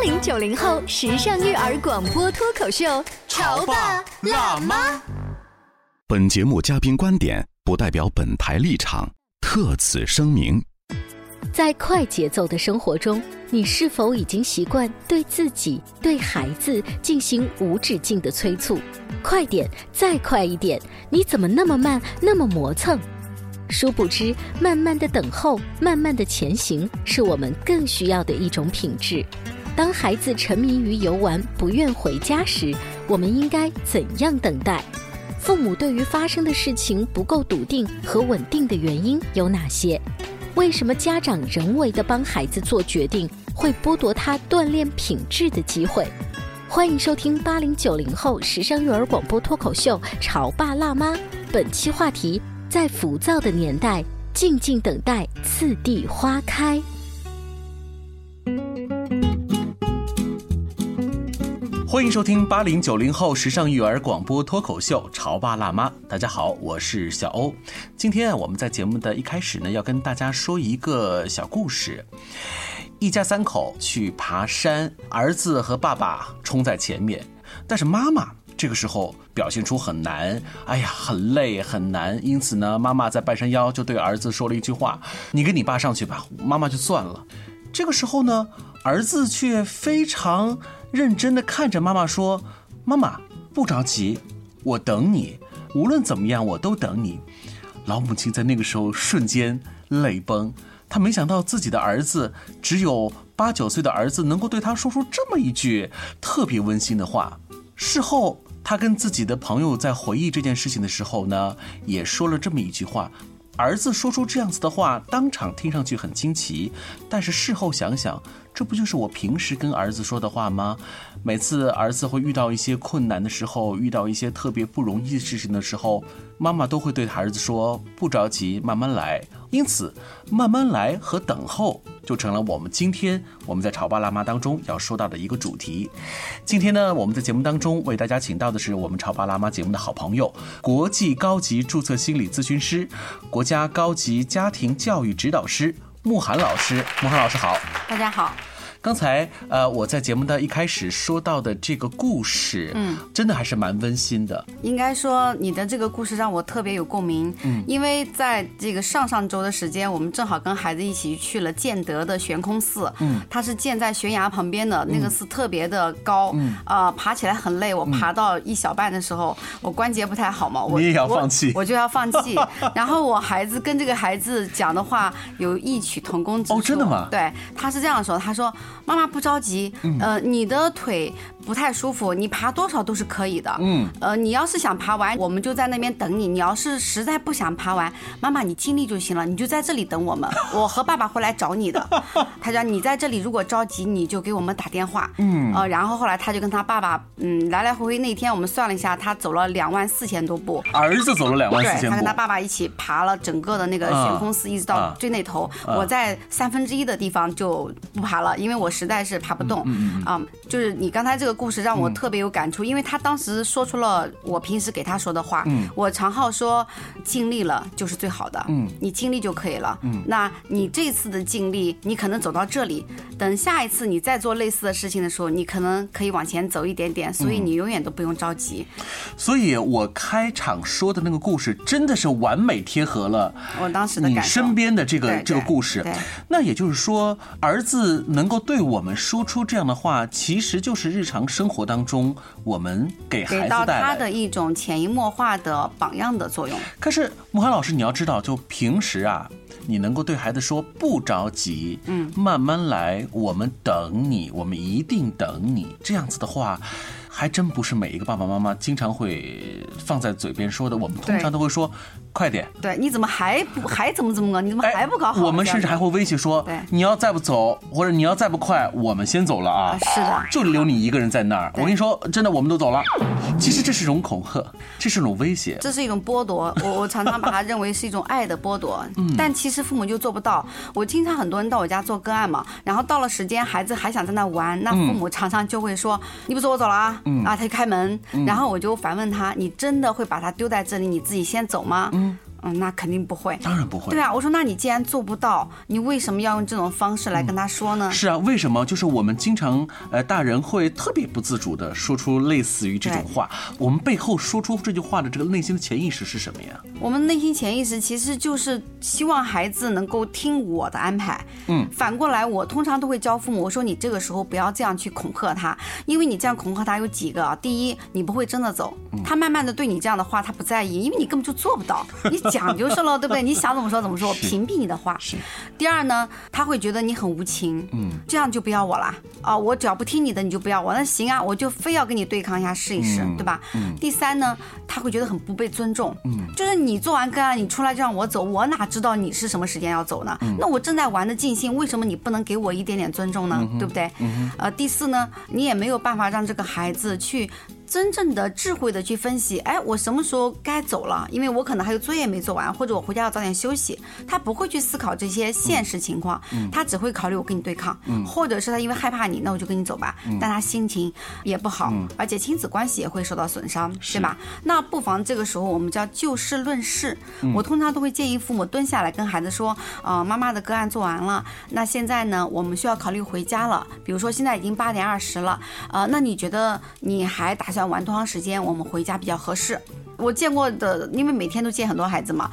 八零九零后时尚育儿广播脱口秀，潮爸辣妈。本节目嘉宾观点不代表本台立场，特此声明。在快节奏的生活中，你是否已经习惯对自己、对孩子进行无止境的催促？快点，再快一点！你怎么那么慢，那么磨蹭？殊不知，慢慢的等候，慢慢的前行，是我们更需要的一种品质。当孩子沉迷于游玩，不愿回家时，我们应该怎样等待？父母对于发生的事情不够笃定和稳定的原因有哪些？为什么家长人为的帮孩子做决定，会剥夺他锻炼品质的机会？欢迎收听八零九零后时尚育儿广播脱口秀《潮爸辣妈》，本期话题：在浮躁的年代，静静等待次第花开。欢迎收听八零九零后时尚育儿广播脱口秀《潮爸辣妈》。大家好，我是小欧。今天啊，我们在节目的一开始呢，要跟大家说一个小故事。一家三口去爬山，儿子和爸爸冲在前面，但是妈妈这个时候表现出很难，哎呀，很累很难。因此呢，妈妈在半山腰就对儿子说了一句话：“你跟你爸上去吧，妈妈就算了。”这个时候呢，儿子却非常。认真的看着妈妈说：“妈妈，不着急，我等你。无论怎么样，我都等你。”老母亲在那个时候瞬间泪崩，她没想到自己的儿子只有八九岁的儿子能够对她说出这么一句特别温馨的话。事后，她跟自己的朋友在回忆这件事情的时候呢，也说了这么一句话。儿子说出这样子的话，当场听上去很惊奇，但是事后想想。这不就是我平时跟儿子说的话吗？每次儿子会遇到一些困难的时候，遇到一些特别不容易的事情的时候，妈妈都会对儿子说：“不着急，慢慢来。”因此，慢慢来和等候就成了我们今天我们在潮爸辣妈当中要说到的一个主题。今天呢，我们在节目当中为大家请到的是我们潮爸辣妈节目的好朋友，国际高级注册心理咨询师、国家高级家庭教育指导师。慕寒老师，慕寒老师好，大家好。刚才呃，我在节目的一开始说到的这个故事，嗯，真的还是蛮温馨的。应该说，你的这个故事让我特别有共鸣，嗯，因为在这个上上周的时间，我们正好跟孩子一起去了建德的悬空寺，嗯，它是建在悬崖旁边的，那个寺特别的高，嗯，啊，爬起来很累。我爬到一小半的时候，我关节不太好嘛，我你也要放弃，我就要放弃。然后我孩子跟这个孩子讲的话有异曲同工之处。哦，真的吗？对，他是这样说，他说。妈妈不着急，呃，你的腿。不太舒服，你爬多少都是可以的。嗯，呃，你要是想爬完，我们就在那边等你。你要是实在不想爬完，妈妈你尽力就行了，你就在这里等我们，我和爸爸会来找你的。他讲你在这里，如果着急，你就给我们打电话。嗯，呃，然后后来他就跟他爸爸，嗯，来来回回那天我们算了一下，他走了两万四千多步。儿子走了两万四千步。他跟他爸爸一起爬了整个的那个悬空寺，一直到最那头。我在三分之一的地方就不爬了，因为我实在是爬不动。啊，就是你刚才这个。故事让我特别有感触，因为他当时说出了我平时给他说的话。嗯，我常浩说，尽力了就是最好的。嗯，你尽力就可以了。嗯，那你这次的尽力，你可能走到这里，等下一次你再做类似的事情的时候，你可能可以往前走一点点。所以你永远都不用着急。所以我开场说的那个故事，真的是完美贴合了我当时的你身边的这个这个故事。那也就是说，儿子能够对我们说出这样的话，其实就是日常。常生活当中我们给孩到子带来他的一种潜移默化的榜样的作用。可是慕寒老师，你要知道，就平时啊，你能够对孩子说不着急，嗯，慢慢来，我们等你，我们一定等你，这样子的话。还真不是每一个爸爸妈妈经常会放在嘴边说的，我们通常都会说，快点。对，你怎么还不还怎么怎么搞？你怎么还不搞好？我们甚至还会威胁说，你要再不走，或者你要再不快，我们先走了啊！是的，就留你一个人在那儿。我跟你说，真的，我们都走了。其实这是一种恐吓，这是一种威胁，这是一种剥夺。我我常常把它认为是一种爱的剥夺。嗯，但其实父母就做不到。我经常很多人到我家做个案嘛，然后到了时间，孩子还想在那玩，那父母常常就会说：“你不走，我走了啊。”嗯啊，他就开门，然后我就反问他：“你真的会把它丢在这里，你自己先走吗？”嗯。嗯，那肯定不会，当然不会。对啊，我说那你既然做不到，你为什么要用这种方式来跟他说呢？是啊，为什么？就是我们经常，呃，大人会特别不自主的说出类似于这种话。我们背后说出这句话的这个内心的潜意识是什么呀？我们内心潜意识其实就是希望孩子能够听我的安排。嗯，反过来，我通常都会教父母，我说你这个时候不要这样去恐吓他，因为你这样恐吓他有几个啊：第一，你不会真的走，他慢慢的对你这样的话他不在意，因为你根本就做不到。你。讲就是了，对不对？你想怎么说怎么说，我屏蔽你的话。是。第二呢，他会觉得你很无情，嗯，这样就不要我了啊！我只要不听你的，你就不要我。那行啊，我就非要跟你对抗一下，试一试，对吧？嗯。第三呢，他会觉得很不被尊重，嗯，就是你做完个案，你出来就让我走，我哪知道你是什么时间要走呢？那我正在玩的尽兴，为什么你不能给我一点点尊重呢？对不对？嗯。呃，第四呢，你也没有办法让这个孩子去。真正的智慧的去分析，哎，我什么时候该走了？因为我可能还有作业没做完，或者我回家要早点休息。他不会去思考这些现实情况，他只会考虑我跟你对抗，或者是他因为害怕你，那我就跟你走吧。但他心情也不好，而且亲子关系也会受到损伤，对吧？那不妨这个时候我们叫就事论事。我通常都会建议父母蹲下来跟孩子说，呃，妈妈的个案做完了，那现在呢，我们需要考虑回家了。比如说现在已经八点二十了，呃，那你觉得你还打算？要玩多长时间？我们回家比较合适。我见过的，因为每天都见很多孩子嘛。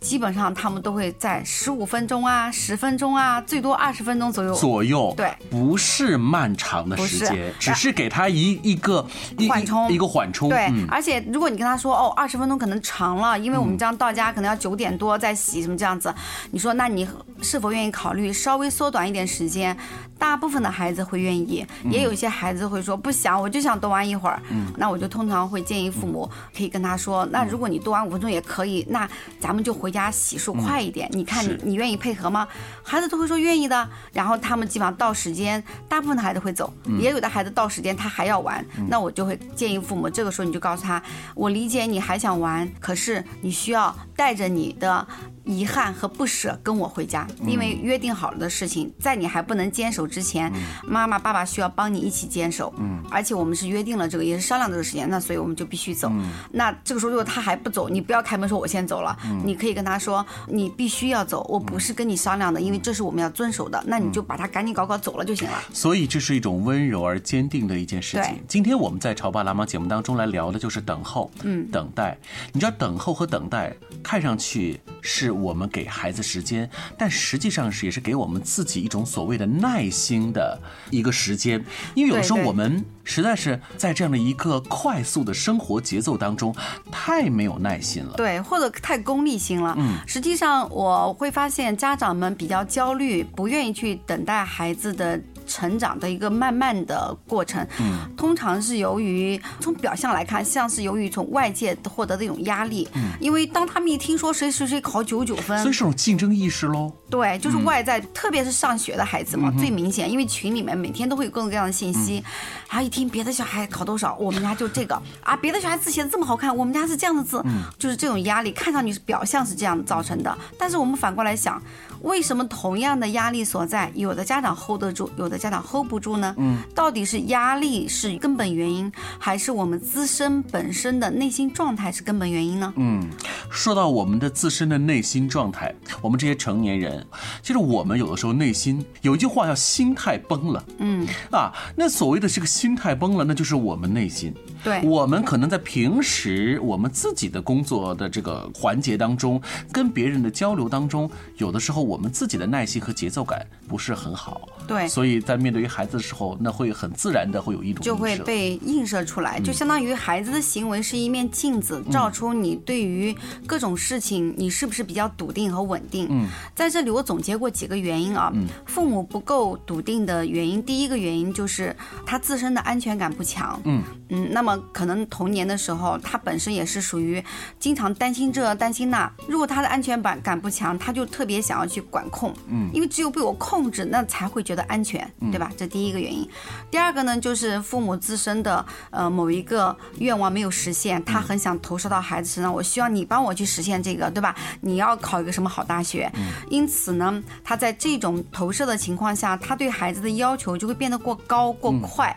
基本上他们都会在十五分钟啊、十分钟啊，最多二十分钟左右。左右，对，不是漫长的时间，只是给他一一个缓冲，一个缓冲。对，而且如果你跟他说哦，二十分钟可能长了，因为我们这样到家可能要九点多再洗什么这样子，你说那你是否愿意考虑稍微缩短一点时间？大部分的孩子会愿意，也有一些孩子会说不想，我就想多玩一会儿。嗯，那我就通常会建议父母可以跟他说，那如果你多玩五分钟也可以，那咱们就回。回家洗漱快一点，你看你你愿意配合吗？孩子都会说愿意的，然后他们基本上到时间，大部分的孩子会走，也有的孩子到时间他还要玩，那我就会建议父母，这个时候你就告诉他，我理解你还想玩，可是你需要带着你的。遗憾和不舍跟我回家，因为约定好了的事情，在你还不能坚守之前，妈妈爸爸需要帮你一起坚守。嗯，而且我们是约定了这个，也是商量这个时间，那所以我们就必须走。那这个时候如果他还不走，你不要开门说我先走了，你可以跟他说你必须要走，我不是跟你商量的，因为这是我们要遵守的。那你就把他赶紧搞搞走了就行了。所以这是一种温柔而坚定的一件事情。今天我们在《潮爸辣妈》节目当中来聊的就是等候，嗯，等待。你知道等候和等待看上去是我们给孩子。时间，但实际上是也是给我们自己一种所谓的耐心的一个时间，因为有的时候我们实在是在这样的一个快速的生活节奏当中，太没有耐心了，对，或者太功利心了。嗯，实际上我会发现家长们比较焦虑，不愿意去等待孩子的。成长的一个慢慢的过程，嗯，通常是由于从表象来看，像是由于从外界获得的一种压力，嗯，因为当他们一听说谁谁谁考九九分，所以是种竞争意识喽。对，就是外在，特别是上学的孩子嘛，最明显，因为群里面每天都会有各种各样的信息，然后一听别的小孩考多少，我们家就这个。啊，别的小孩字写的这么好看，我们家是这样的字，就是这种压力，看上去是表象是这样造成的，但是我们反过来想。为什么同样的压力所在，有的家长 hold 得住，有的家长 hold 不住呢？嗯，到底是压力是根本原因，还是我们自身本身的内心状态是根本原因呢？嗯，说到我们的自身的内心状态，我们这些成年人，其实我们有的时候内心有一句话叫心态崩了。嗯，啊，那所谓的这个心态崩了，那就是我们内心对我们可能在平时我们自己的工作的这个环节当中，跟别人的交流当中，有的时候我们自己的耐心和节奏感不是很好。对所以在面对于孩子的时候，那会很自然的会有一种就会被映射出来，就相当于孩子的行为是一面镜子，照出你对于各种事情你是不是比较笃定和稳定。嗯，在这里我总结过几个原因啊，父母不够笃定的原因，第一个原因就是他自身的安全感不强。嗯嗯，那么可能童年的时候，他本身也是属于经常担心这担心那，如果他的安全感感不强，他就特别想要去管控。嗯因为只有被我控制，那才会觉得安全，对吧？这第一个原因。第二个呢，就是父母自身的呃某一个愿望没有实现，他很想投射到孩子身上，我需要你帮我去实现这个，对吧？你要考一个什么好大学？因此呢，他在这种投射的情况下，他对孩子的要求就会变得过高过快，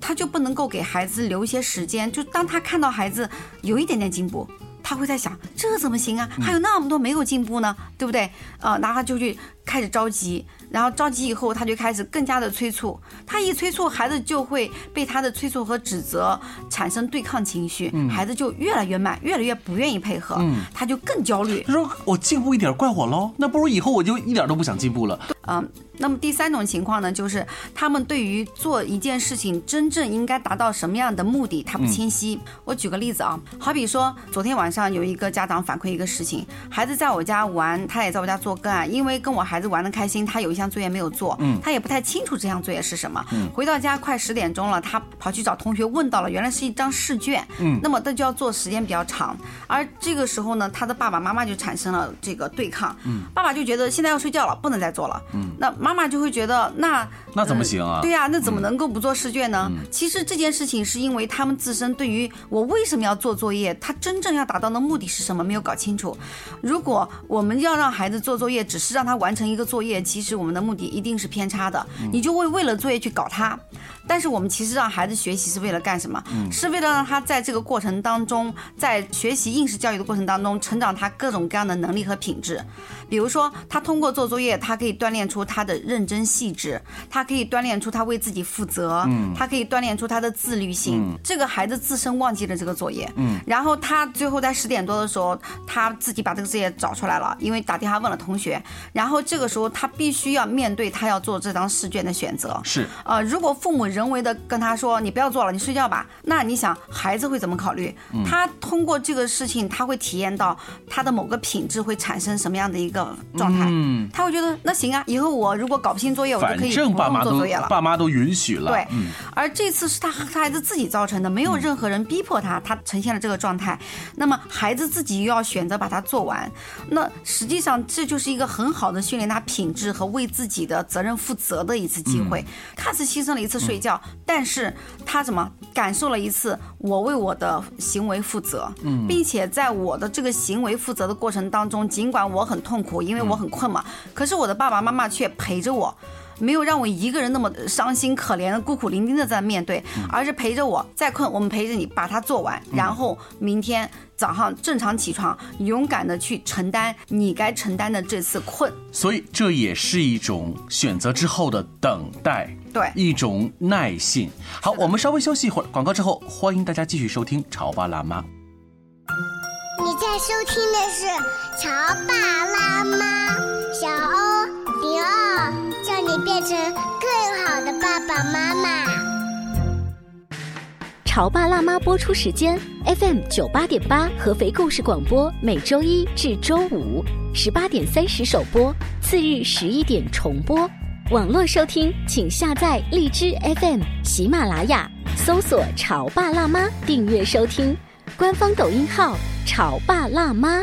他就不能够给孩子留一些时间。就当他看到孩子有一点点进步。他会在想，这怎么行啊？还有那么多没有进步呢，对不对？呃，然后他就去开始着急，然后着急以后，他就开始更加的催促。他一催促，孩子就会被他的催促和指责产生对抗情绪，孩子就越来越慢，越来越不愿意配合，他就更焦虑。他说我进步一点怪我喽，那不如以后我就一点都不想进步了。嗯，那么第三种情况呢，就是他们对于做一件事情真正应该达到什么样的目的，他不清晰。我举个例子啊，好比说昨天晚上有一个家长反馈一个事情，孩子在我家玩，他也在我家做个案，因为跟我孩子玩的开心，他有一项作业没有做，嗯，他也不太清楚这项作业是什么。嗯，回到家快十点钟了，他跑去找同学问到了，原来是一张试卷，嗯，那么他就要做时间比较长，而这个时候呢，他的爸爸妈妈就产生了这个对抗，嗯，爸爸就觉得现在要睡觉了，不能再做了。那妈妈就会觉得，那那怎么行啊呃对呀、那怎么能够不做试卷呢？其实这件事情是因为他们自身对于我为什么要做作业，他真正要达到的目的是什么没有搞清楚。如果我们要让孩子做作业，只是让他完成一个作业，其实我们的目的一定是偏差的，你就会为了作业去搞他。但是我们其实让孩子学习是为了干什么？是为了让他在这个过程当中，在学习应试教育的过程当中，成长他各种各样的能力和品质。比如说，他通过做作业，他可以锻炼出他的认真细致，他可以锻炼出他为自己负责，嗯，他可以锻炼出他的自律性。这个孩子自身忘记了这个作业，嗯，然后他最后在十点多的时候，他自己把这个作业找出来了，因为打电话问了同学，然后这个时候他必须要面对他要做这张试卷的选择，是。呃，如果父母人为的跟他说你不要做了，你睡觉吧，那你想孩子会怎么考虑？他通过这个事情，他会体验到他的某个品质会产生什么样的一个状态？嗯，他会觉得那行啊，以后我如果搞不清作业，我就可以不用做作业了。爸妈都允许了。对嗯，而这次是他他孩子自己造成的，没有任何人逼迫他，他呈现了这个状态。那么孩子自己又要选择把它做完，那实际上这就是一个很好的训练他品质和为自己的责任负责的一次机会。看似牺牲了一次睡觉，但是他怎么感受了一次我为我的行为负责，并且在我的这个行为负责的过程当中，尽管我很痛苦，因为我很困嘛，可是我的爸爸妈妈却陪着我。没有让我一个人那么伤心可怜、孤苦伶仃的在面对，而是陪着我，再困我们陪着你把它做完，然后明天早上正常起床，勇敢的去承担你该承担的这次困。所以这也是一种选择之后的等待，对一种耐性。好，我们稍微休息一会儿，广告之后，欢迎大家继续收听《潮爸辣妈》。你在收听的是《潮爸辣妈》，小欧零二，变成更好的爸爸妈妈。《潮爸辣妈》播出时间：FM 九八点八合肥故事广播，每周一至周五十八点三十首播，次日十一点重播。网络收听，请下载荔枝 FM、喜马拉雅，搜索“潮爸辣妈”，订阅收听。官方抖音号“潮爸辣妈”。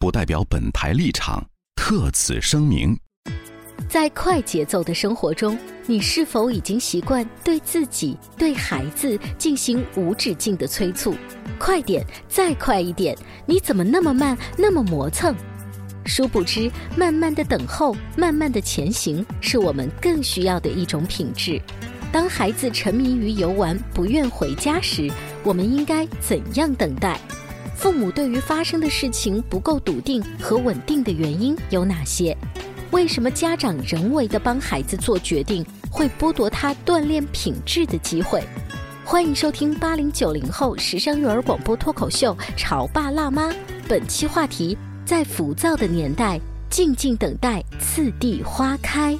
不代表本台立场，特此声明。在快节奏的生活中，你是否已经习惯对自己、对孩子进行无止境的催促？快点，再快一点！你怎么那么慢，那么磨蹭？殊不知，慢慢的等候，慢慢的前行，是我们更需要的一种品质。当孩子沉迷于游玩，不愿回家时，我们应该怎样等待？父母对于发生的事情不够笃定和稳定的原因有哪些？为什么家长人为的帮孩子做决定，会剥夺他锻炼品质的机会？欢迎收听八零九零后时尚育儿广播脱口秀《潮爸辣妈》，本期话题：在浮躁的年代，静静等待次第花开。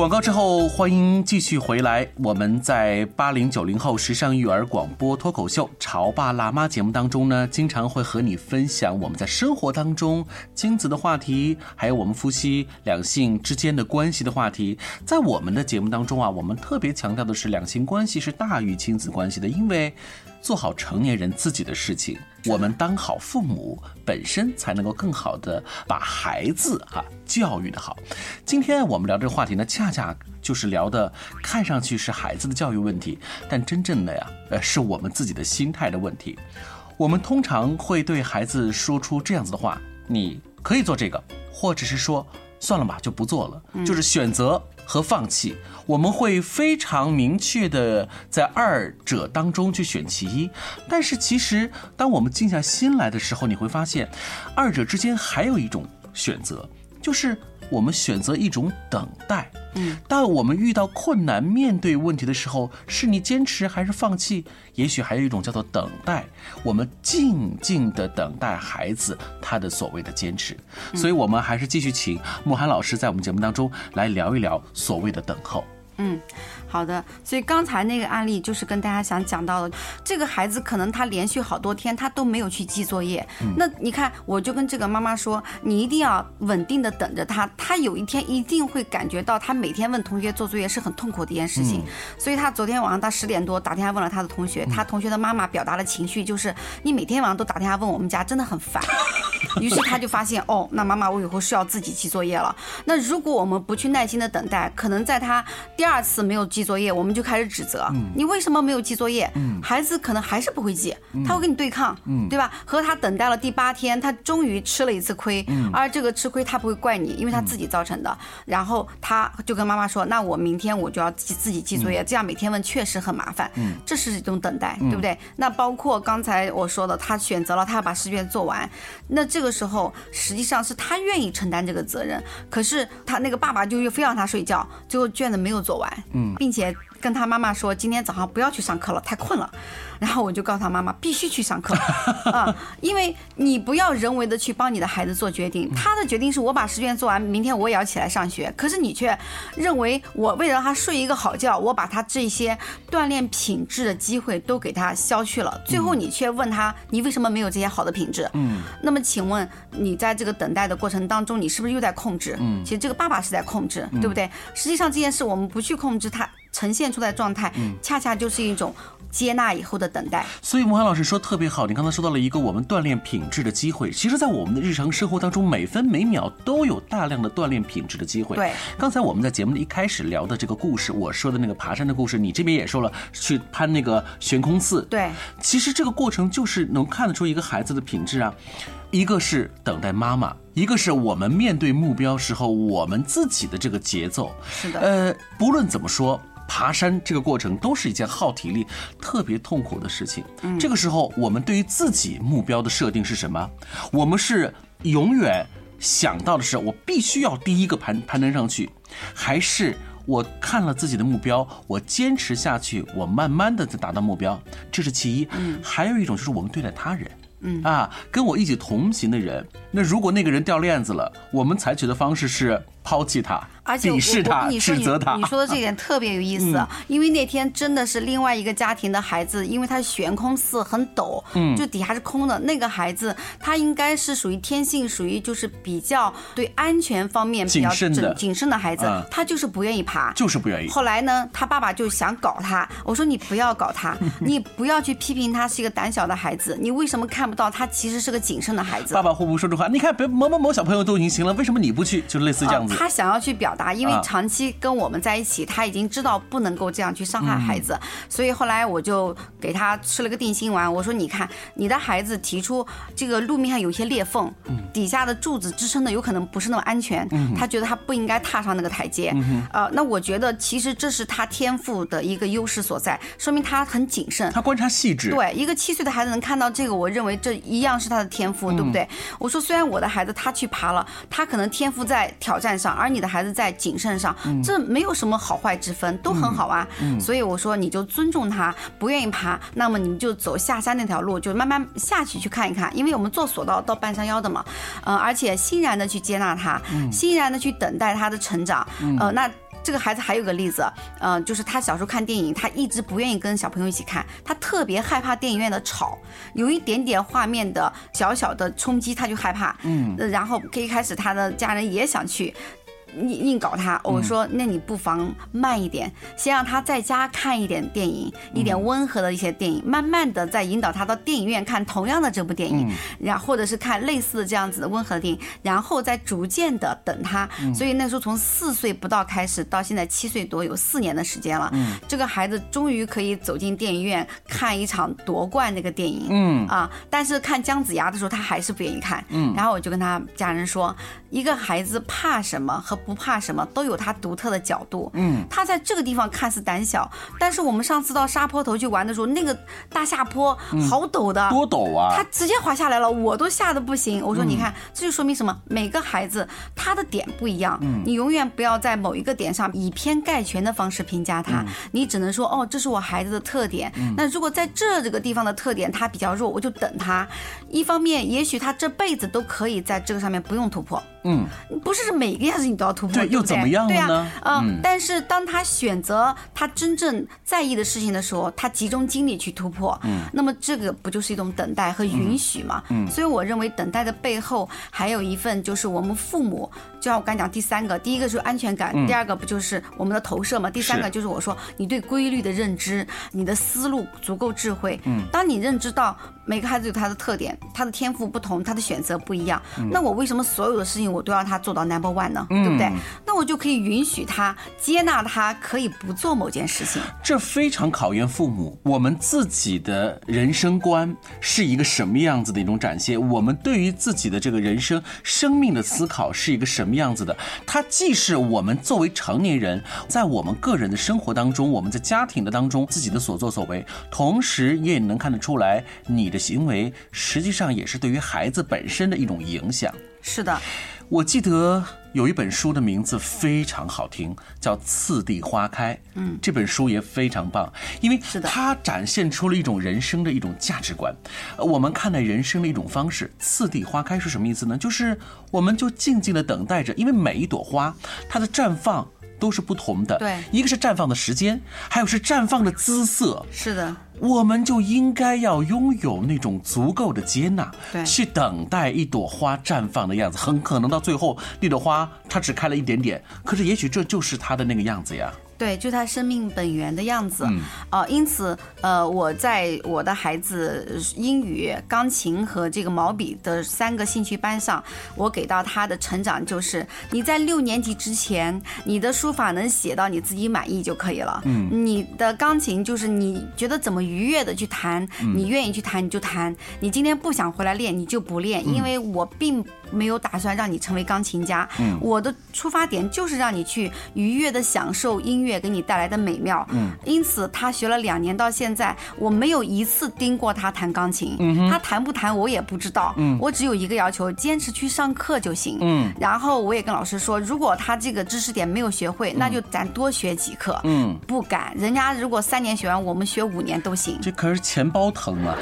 广告之后，欢迎继续回来。我们在八零九零后时尚育儿广播脱口秀《潮爸辣妈》节目当中呢，经常会和你分享我们在生活当中亲子的话题，还有我们夫妻两性之间的关系的话题。在我们的节目当中啊，我们特别强调的是两性关系是大于亲子关系的，因为。做好成年人自己的事情，我们当好父母本身才能够更好的把孩子哈教育的好。今天我们聊这个话题呢，恰恰就是聊的看上去是孩子的教育问题，但真正的呀，呃，是我们自己的心态的问题。我们通常会对孩子说出这样子的话：你可以做这个，或者是说算了吧，就不做了，就是选择。和放弃，我们会非常明确的在二者当中去选其一。但是其实，当我们静下心来的时候，你会发现，二者之间还有一种选择，就是。我们选择一种等待，嗯，当我们遇到困难、面对问题的时候，是你坚持还是放弃？也许还有一种叫做等待，我们静静的等待孩子他的所谓的坚持。所以，我们还是继续请慕寒老师在我们节目当中来聊一聊所谓的等候。嗯，好的。所以刚才那个案例就是跟大家想讲到的，这个孩子可能他连续好多天他都没有去记作业。那你看，我就跟这个妈妈说，你一定要稳定的等着他，他有一天一定会感觉到他每天问同学做作业是很痛苦的一件事情。所以他昨天晚上他十点多打电话问了他的同学，他同学的妈妈表达了情绪，就是你每天晚上都打电话问我们家，真的很烦。于是他就发现，哦，那妈妈我以后是要自己记作业了。那如果我们不去耐心的等待，可能在他第二。第二次没有记作业，我们就开始指责你为什么没有记作业？孩子可能还是不会记，他会跟你对抗，对吧？和他等待了第八天，他终于吃了一次亏，而这个吃亏他不会怪你，因为他自己造成的。然后他就跟妈妈说：“那我明天我就要记自己记作业，这样每天问确实很麻烦。”这是一种等待，对不对？那包括刚才我说的，他选择了他要把试卷做完，那这个时候实际上是他愿意承担这个责任，可是他那个爸爸就又非让他睡觉，最后卷子没有做。完，嗯，并且跟他妈妈说，今天早上不要去上课了，太困了。然后我就告诉他妈妈，必须去上课 啊，因为你不要人为的去帮你的孩子做决定，他的决定是我把试卷做完，明天我也要起来上学。可是你却认为我为了让他睡一个好觉，我把他这些锻炼品质的机会都给他消去了。最后你却问他，你为什么没有这些好的品质？嗯，那么请问你在这个等待的过程当中，你是不是又在控制？嗯，其实这个爸爸是在控制，对不对？实际上这件事我们不去控制它。呈现出来状态，恰恰就是一种接纳以后的等待。所以，孟涵老师说特别好，你刚才说到了一个我们锻炼品质的机会。其实，在我们的日常生活当中，每分每秒都有大量的锻炼品质的机会。对，刚才我们在节目的一开始聊的这个故事，我说的那个爬山的故事，你这边也说了去攀那个悬空寺。对，其实这个过程就是能看得出一个孩子的品质啊。一个是等待妈妈，一个是我们面对目标时候我们自己的这个节奏。是的，呃，不论怎么说。爬山这个过程都是一件耗体力、特别痛苦的事情。嗯，这个时候我们对于自己目标的设定是什么？我们是永远想到的是我必须要第一个攀攀登上去，还是我看了自己的目标，我坚持下去，我慢慢的在达到目标？这是其一。嗯，还有一种就是我们对待他人。嗯啊，跟我一起同行的人，那如果那个人掉链子了，我们采取的方式是抛弃他。而且我鄙视他我跟你说指责他你，你说的这点 特别有意思，嗯因为那天真的是另外一个家庭的孩子，因为他悬空寺很陡，嗯就底下是空的。那个孩子他应该是属于天性，属于就是比较对安全方面比较谨慎的谨谨慎的孩子，嗯他就是不愿意爬。就是不愿意。后来呢，他爸爸就想搞他。我说你不要搞他，你不要去批评他是一个胆小的孩子。你为什么看不到他其实是个谨慎的孩子？爸爸会不会说这话？你看，别某某某小朋友都已经行了，为什么你不去？就类似这样子呃。他想要去表达，因为啊长期跟我们在一起，他已经知道不能够这样去伤害孩子，所以后来我就给他吃了个定心丸。我说，你看，你的孩子提出这个路面上有一些裂缝，底下的柱子支撑的有可能不是那么安全，嗯他觉得他不应该踏上那个台阶。呃，那我觉得其实这是他天赋的一个优势所在，说明他很谨慎。他观察细致。对，一个七岁的孩子能看到这个，我认为这一样是他的天赋，对不对？我说，虽然我的孩子他去爬了，他可能天赋在挑战上，而你的孩子在谨慎上，这没有什么好坏之分，都很好啊。所以我说，你就尊重他，不愿意爬，那么你们就走下山那条路，就慢慢下去去看一看，因为我们坐索道到半山腰的嘛，呃，而且欣然的去接纳他，欣然的去等待他的成长，呃，那。这个孩子还有个例子，呃，就是他小时候看电影，他一直不愿意跟小朋友一起看，他特别害怕电影院的吵，有一点点画面的小小的冲击，他就害怕。嗯呃然后一开始他的家人也想去。硬硬搞他，我说那你不妨慢一点，先让他在家看一点电影，一点温和的一些电影，慢慢的再引导他到电影院看同样的这部电影，然后或者是看类似的这样子的温和的电影，然后再逐渐的等他。所以那时候从四岁不到开始，到现在七岁多，有四年的时间了。这个孩子终于可以走进电影院看一场夺冠那个电影。嗯啊，但是看姜子牙的时候，他还是不愿意看。嗯然后我就跟他家人说，一个孩子怕什么和不怕什么都有他独特的角度。嗯他在这个地方看似胆小，但是我们上次到沙坡头去玩的时候，那个大下坡好陡的，多陡啊他直接滑下来了，我都吓得不行。我说嗯你看，这就说明什么？每个孩子他的点不一样，嗯你永远不要在某一个点上以偏概全的方式评价他，你只能说哦，这是我孩子的特点。嗯那如果在这这个地方的特点他比较弱，我就等他。一方面，也许他这辈子都可以在这个上面不用突破。嗯，不是每个样子你都要突破，对对对？又怎么样了对啊呢嗯嗯，但是当他选择他真正在意的事情的时候，他集中精力去突破，嗯。那么这个不就是一种等待和允许吗？嗯。嗯。所以我认为等待的背后还有一份就是我们父母，就像我刚讲第三个，第一个是安全感，嗯第二个不就是我们的投射嘛？第三个就是我说你对规律的认知，你的思路足够智慧。嗯当你认知到每个孩子有他的特点，他的天赋不同，他的选择不一样，嗯那我为什么所有的事情我都要他做到 number one 呢？嗯对不对？那我就可以允许他接纳他可以不做某件事情。这非常考验父母，我们自己的人生观是一个什么样子的一种展现？我们对于自己的这个人生、生命的思考是一个什么样子的？它既是我们作为成年人，在我们个人的生活当中，我们在家庭的当中自己的所作所为，同时也能看得出来，你的行为实际上也是对于孩子本身的一种影响。是的，我记得有一本书的名字非常好听，叫《次第花开》。嗯这本书也非常棒，因为是的它展现出了一种人生的一种价值观，呃我们看待人生的一种方式。次第花开是什么意思呢？就是我们就静静的等待着，因为每一朵花它的绽放都是不同的。对一个是绽放的时间，还有是绽放的姿色。是的，我们就应该要拥有那种足够的接纳，对去等待一朵花绽放的样子。很可能到最后，那朵花它只开了一点点，可是也许这就是它的那个样子呀。对，就他生命本源的样子。嗯呃，因此，呃，我在我的孩子英语、钢琴和这个毛笔的三个兴趣班上，我给到他的成长就是：你在六年级之前，你的书法能写到你自己满意就可以了。嗯你的钢琴就是你觉得怎么愉悦的去弹，嗯你愿意去弹你就弹。你今天不想回来练，你就不练，因为我并没有打算让你成为钢琴家。嗯我的出发点就是让你去愉悦的享受音乐给你带来的美妙。嗯因此他学了两年到现在，我没有一次盯过他弹钢琴。嗯他弹不弹我也不知道。嗯我只有一个要求，坚持去上课就行。嗯然后我也跟老师说，如果他这个知识点没有学会，那就咱多学几课。嗯不敢，人家如果三年学完，我们学五年都行。这可是钱包疼啊！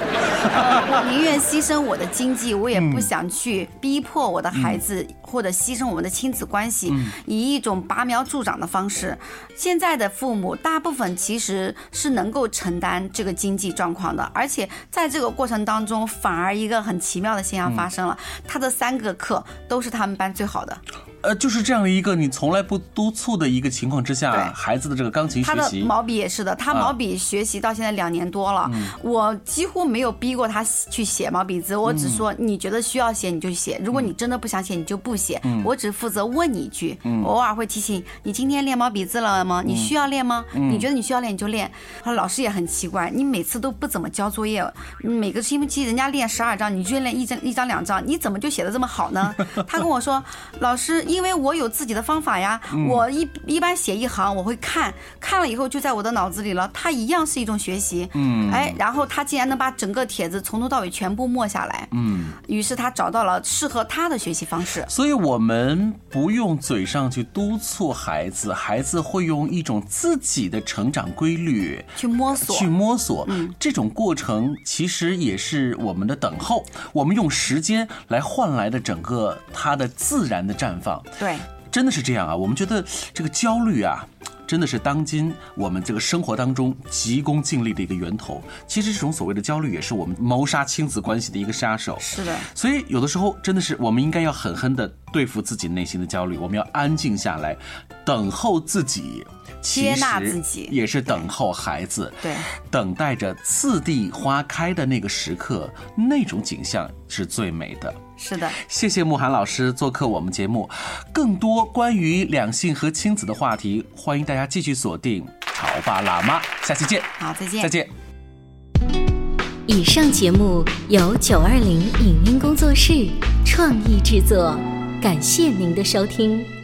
我 宁愿牺牲我的经济，我也不想去逼迫迫我的孩子或者牺牲我们的亲子关系，以一种拔苗助长的方式。现在的父母大部分其实是能够承担这个经济状况的，而且在这个过程当中，反而一个很奇妙的现象发生了，他的三个课都是他们班最好的。呃，就是这样一个你从来不督促的一个情况之下，孩子的这个钢琴学习，他的毛笔也是的，他毛笔学习到现在两年多了，我几乎没有逼过他去写毛笔字，我只说你觉得需要写你就写，如果你真的不想写你就不写，我只负责问你一句，偶尔会提醒你今天练毛笔字了吗？你需要练吗？你觉得你需要练你就练。老师也很奇怪，你每次都不怎么交作业，每个星期人家练十二张，你就练一张一张两张，你怎么就写的这么好呢？他跟我说，老师。因为我有自己的方法呀，我一一般写一行，我会看看了以后就在我的脑子里了，它一样是一种学习。嗯，哎，然后他竟然能把整个帖子从头到尾全部默下来。嗯，于是他找到了适合他的学习方式。所以我们不用嘴上去督促孩子，孩子会用一种自己的成长规律去摸索，去摸索。嗯，这种过程其实也是我们的等候，我们用时间来换来的整个他的自然的绽放。对，真的是这样啊！我们觉得这个焦虑啊，真的是当今我们这个生活当中急功近利的一个源头。其实这种所谓的焦虑，也是我们谋杀亲子关系的一个杀手。是的，所以有的时候真的是我们应该要狠狠的对付自己内心的焦虑，我们要安静下来，等候自己。接纳自己，也是等候孩子，对，等待着次第花开的那个时刻，那种景象是最美的。是的，谢谢慕寒老师做客我们节目，更多关于两性和亲子的话题，欢迎大家继续锁定《潮爸辣妈》，下期见。好，再见。再见。以上节目由九二零影音工作室创意制作，感谢您的收听。